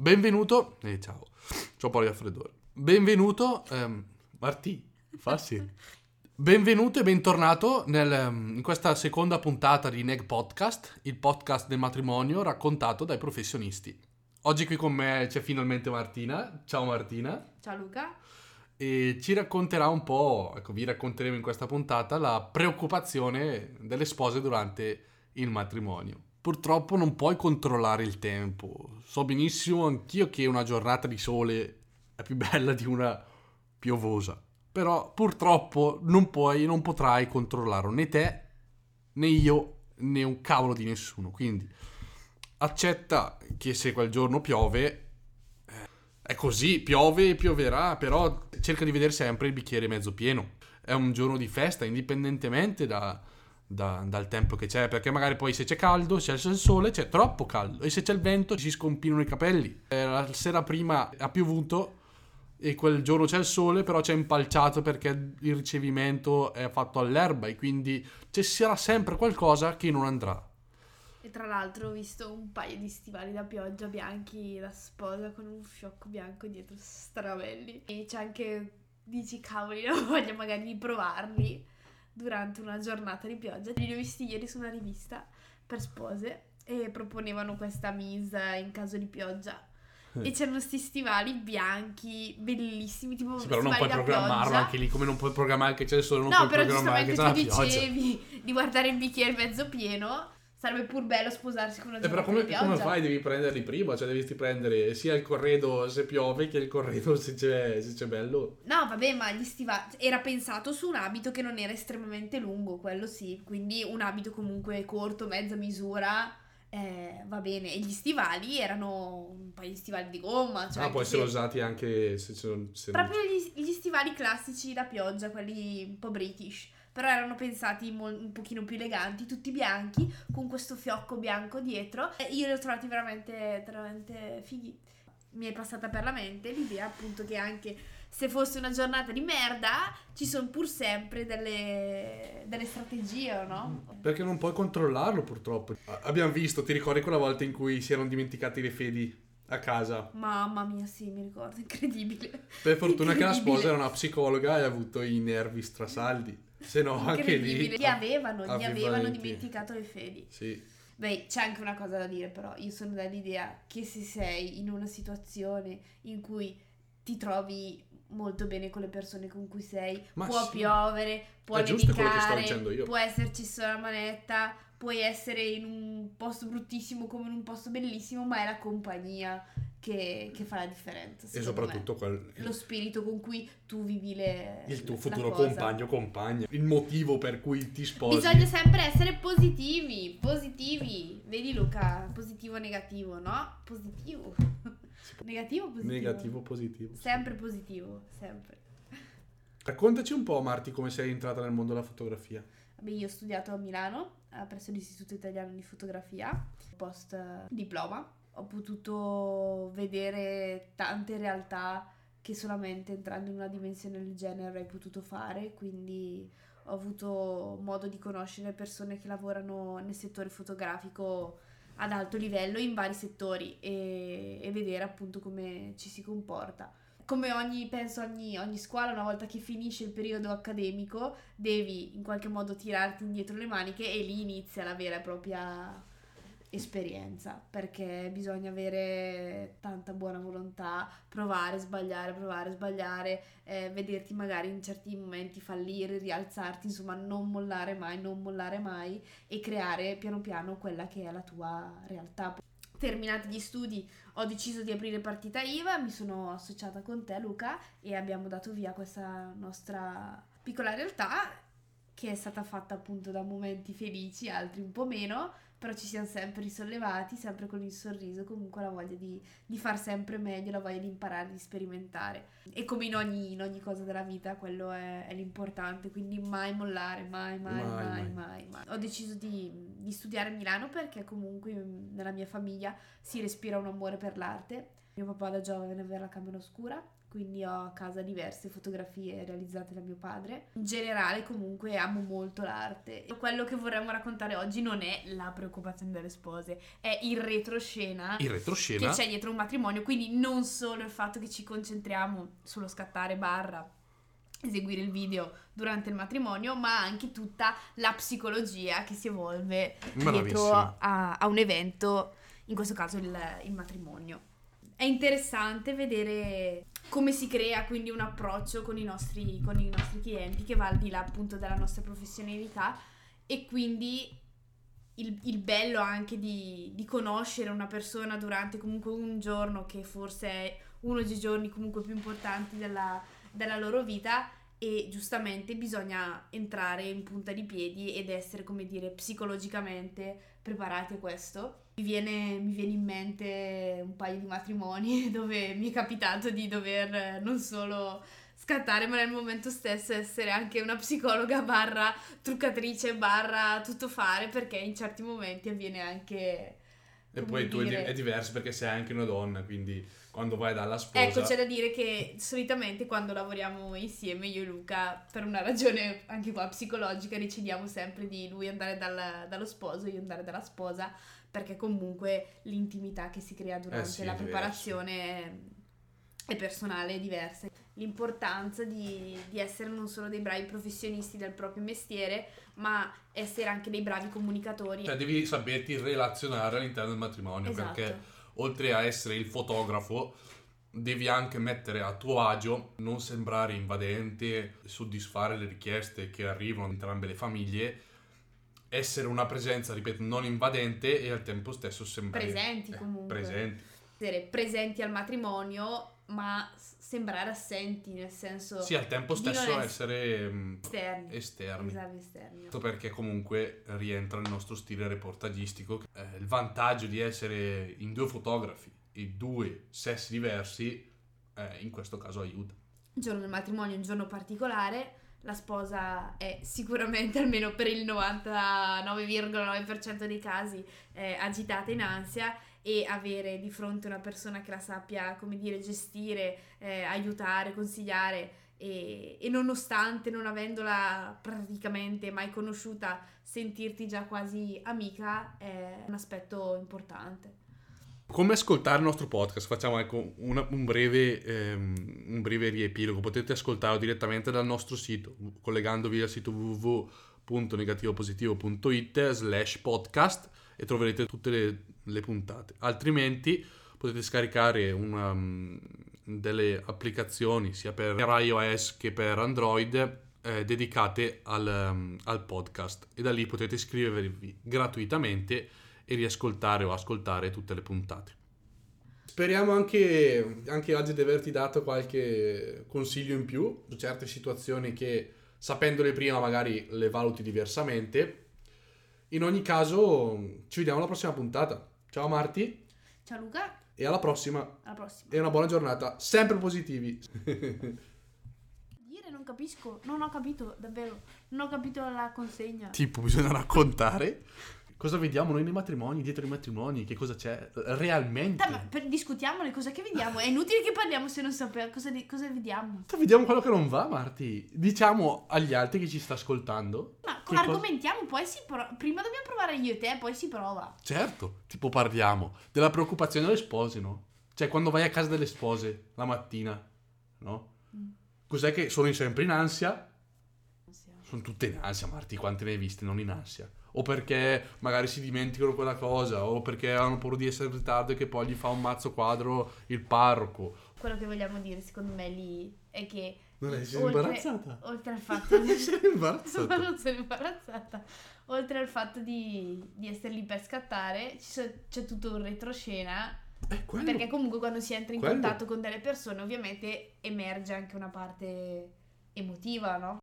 Benvenuto. Eh, ciao. C'ho un po' di raffreddore. Benvenuto, ehm, Martì. Fa sì. Benvenuto e bentornato nel, ehm, in questa seconda puntata di Neg Podcast, il podcast del matrimonio raccontato dai professionisti. Oggi qui con me c'è finalmente Martina. Ciao Martina. Ciao Luca. E ci racconterà un po', ecco, vi racconteremo in questa puntata la preoccupazione delle spose durante il matrimonio. Purtroppo non puoi controllare il tempo. So benissimo anch'io che una giornata di sole è più bella di una piovosa. Però purtroppo non puoi, non potrai controllarlo né te, né io, né un cavolo di nessuno. Quindi accetta che se quel giorno piove, eh, è così, piove e pioverà, però cerca di vedere sempre il bicchiere mezzo pieno. È un giorno di festa, indipendentemente da, da, dal tempo che c'è, perché magari poi se c'è caldo, se c'è il sole, c'è troppo caldo, e se c'è il vento ci si scompinano i capelli. Eh, la sera prima ha piovuto e quel giorno c'è il sole, però c'è impalciato perché il ricevimento è fatto all'erba e quindi ci sarà sempre qualcosa che non andrà. E tra l'altro ho visto un paio di stivali da pioggia bianchi da sposa con un fiocco bianco dietro strabelli. E c'è anche, dici cavoli, ho voglia magari provarli durante una giornata di pioggia. Li ho visti ieri su una rivista per spose e proponevano questa mise in caso di pioggia. E c'erano questi stivali bianchi, bellissimi, tipo Sì, però non puoi programmarlo pioggia. anche lì, come non puoi programmare che c'è il sole, non No, puoi però programmare che giustamente c'è la tu pioggia. dicevi di guardare il bicchiere mezzo pieno. Sarebbe pur bello sposarsi con una Eh, però giornata come, come fai? Devi prenderli prima, cioè devi prendere sia il corredo se piove che il corredo se c'è, se c'è bello. No, vabbè, ma gli stivali era pensato su un abito che non era estremamente lungo, quello sì, quindi un abito comunque corto, mezza misura, eh, va bene. E gli stivali erano un paio di stivali di gomma, cioè ah, può essere se- usati anche se, se se Proprio gli, gli stivali classici da pioggia, quelli un po' british. Però erano pensati mol- un pochino più eleganti, tutti bianchi, con questo fiocco bianco dietro. E io li ho trovati veramente, veramente fighi. Mi è passata per la mente l'idea appunto che anche se fosse una giornata di merda, ci sono pur sempre delle, delle strategie, no? Perché non puoi controllarlo purtroppo. Abbiamo visto, ti ricordi quella volta in cui si erano dimenticati le fedi a casa? Mamma mia, sì, mi ricordo, incredibile. Per fortuna che la sposa Incredibile. era una psicologa e ha avuto i nervi strasaldi. Se no, anche lì... Gli avevano, gli aveva avevano dimenticato le fedi. Sì. Beh, c'è anche una cosa da dire però, io sono dell'idea che se sei in una situazione in cui ti trovi molto bene con le persone con cui sei, Ma può sì. piovere, può È nevicare, può esserci solo la manetta, puoi essere in un posto bruttissimo come in un posto bellissimo, ma è la compagnia che, che fa la differenza. E soprattutto quel, lo spirito con cui tu vivi le, il tuo futuro cosa. compagno o compagna. Il motivo per cui ti sposi. Bisogna sempre essere positivi, positivi. Vedi Luca, positivo negativo, no? Positivo. negativo o positivo? Negativo, positivo. Sempre positivo, sempre. Raccontaci un po', Marti, come sei entrata nel mondo della fotografia. Vabbè, io ho studiato a Milano, presso l'Istituto Italiano di Fotografia, post eh, diploma. Ho potuto vedere tante realtà che solamente entrando in una dimensione del genere avrei potuto fare, quindi ho avuto modo di conoscere persone che lavorano nel settore fotografico ad alto livello in vari settori e, e vedere appunto come ci si comporta. Come ogni, penso ogni, ogni scuola, una volta che finisce il periodo accademico, devi in qualche modo tirarti indietro le maniche e lì inizia la vera e propria esperienza perché bisogna avere tanta buona volontà, provare, sbagliare, provare, sbagliare, eh, vederti magari in certi momenti fallire, rialzarti, insomma non mollare mai, non mollare mai e creare piano piano quella che è la tua realtà. Terminati gli studi ho deciso di aprire partita IVA, mi sono associata con te Luca e abbiamo dato via questa nostra piccola realtà che è stata fatta appunto da momenti felici, altri un po' meno, però ci siamo sempre risollevati, sempre con il sorriso, comunque la voglia di, di far sempre meglio, la voglia di imparare, di sperimentare. E come in ogni, in ogni cosa della vita, quello è, è l'importante, quindi mai mollare, mai, mai, Mai, mai, mai. mai. Ho deciso di, di studiare a Milano perché comunque mm, nella mia famiglia si respira un amore per l'arte. Mio papà da giovane aveva la camera oscura, quindi ho a casa diverse fotografie realizzate da mio padre. In generale comunque amo molto l'arte. Quello che vorremmo raccontare oggi non è la preoccupazione delle spose, è il retroscena Il retroscena. che c'è dietro un matrimonio, quindi non solo il fatto che ci concentriamo sullo scattare barra eseguire il video durante il matrimonio, ma anche tutta la psicologia che si evolve dietro Bravissimo. a, a un evento, in questo caso il, il matrimonio. È interessante vedere come si crea quindi un approccio con i nostri, con i nostri clienti che va al di là appunto della nostra professionalità e quindi il, il bello anche di, di conoscere una persona durante comunque un giorno che forse è uno dei giorni comunque più importanti della, della loro vita e giustamente bisogna entrare in punta di piedi ed essere, come dire, psicologicamente preparati a questo. Mi viene, mi viene in mente un paio di matrimoni dove mi è capitato di dover eh, non solo scattare, ma nel momento stesso essere anche una psicologa barra truccatrice barra tutto fare perché in certi momenti avviene anche... E poi tu è, di- dire- è diverso perché sei anche una donna, quindi quando vai dalla sposa... Ecco, c'è da dire che solitamente quando lavoriamo insieme, io e Luca, per una ragione anche qua psicologica, decidiamo sempre di lui andare dal- dallo sposo e io andare dalla sposa, perché comunque l'intimità che si crea durante Eh sì, la preparazione è, è personale, è diversa. L'importanza di, di essere non solo dei bravi professionisti del proprio mestiere, ma essere anche dei bravi comunicatori. Cioè devi saperti relazionare all'interno del matrimonio, esatto. perché oltre a essere il fotografo, devi anche mettere a tuo agio, non sembrare invadente, soddisfare le richieste che arrivano da entrambe le famiglie, essere una presenza, ripeto, non invadente e al tempo stesso sembrare Presenti eh, comunque. presenti. essere presenti al matrimonio, ma sembrare assenti, nel senso Sì, al tempo stesso ess- essere mm, esterni. esterni. Esatto, esterni. Questo perché comunque rientra nel nostro stile reportagistico. Eh, il vantaggio di essere in due fotografi e due sessi diversi, eh, in questo caso aiuta. Il giorno del matrimonio è un giorno particolare. La sposa è sicuramente, almeno per il 99,9% dei casi, eh, agitata in ansia e avere di fronte una persona che la sappia, come dire, gestire, eh, aiutare, consigliare e, e nonostante non avendola praticamente mai conosciuta, sentirti già quasi amica è un aspetto importante. Come ascoltare il nostro podcast? Facciamo ecco, una- un, breve, ehm, un breve riepilogo. Potete ascoltarlo direttamente dal nostro sito, collegandovi al sito www.negativopositivo.it slash podcast e troverete tutte le, le puntate. Altrimenti potete scaricare una, mm, delle applicazioni sia per iOS che per Android eh, dedicate al, mm, al podcast e da lì potete iscrivervi gratuitamente e riascoltare o ascoltare tutte le puntate. Speriamo anche, anche oggi di averti dato qualche consiglio in più su certe situazioni che sapendole prima magari le valuti diversamente. In ogni caso ci vediamo alla prossima puntata. Ciao Marti Ciao Luca, e alla prossima alla prossima. e una buona giornata, sempre positivi. Dire non capisco, non ho capito davvero, non ho capito la consegna. tipo bisogna raccontare cosa vediamo noi nei matrimoni, dietro i matrimoni, che cosa c'è realmente. Ma per- discutiamone, cosa che vediamo? È inutile che parliamo se non sappiamo cosa, di- cosa vediamo. Vediamo quello che non va, Marti. Diciamo agli altri che ci sta ascoltando. Ma Che cosa- argomentiamo, poi si pro- prima dobbiamo provare io e te, poi si prova. Certo, tipo parliamo della preoccupazione delle spose, no? Cioè quando vai a casa delle spose la mattina, no? Mm. Cos'è che sono sempre in ansia? Sono tutte in ansia, Marti, quante ne hai viste non in ansia? O perché magari si dimenticano quella cosa, o perché hanno paura di essere in ritardo e che poi gli fa un mazzo quadro il parroco. Quello che vogliamo dire, secondo me, lì è che. Non è- sei oltre- imbarazzata? Oltre al fatto. Sei Ma imbarazzata? non sono imbarazzata. Oltre al fatto di, di essere lì per scattare, so- c'è tutto un retroscena. È quello. Perché comunque quando si entra in Quello. contatto con delle persone, ovviamente emerge anche una parte emotiva, no?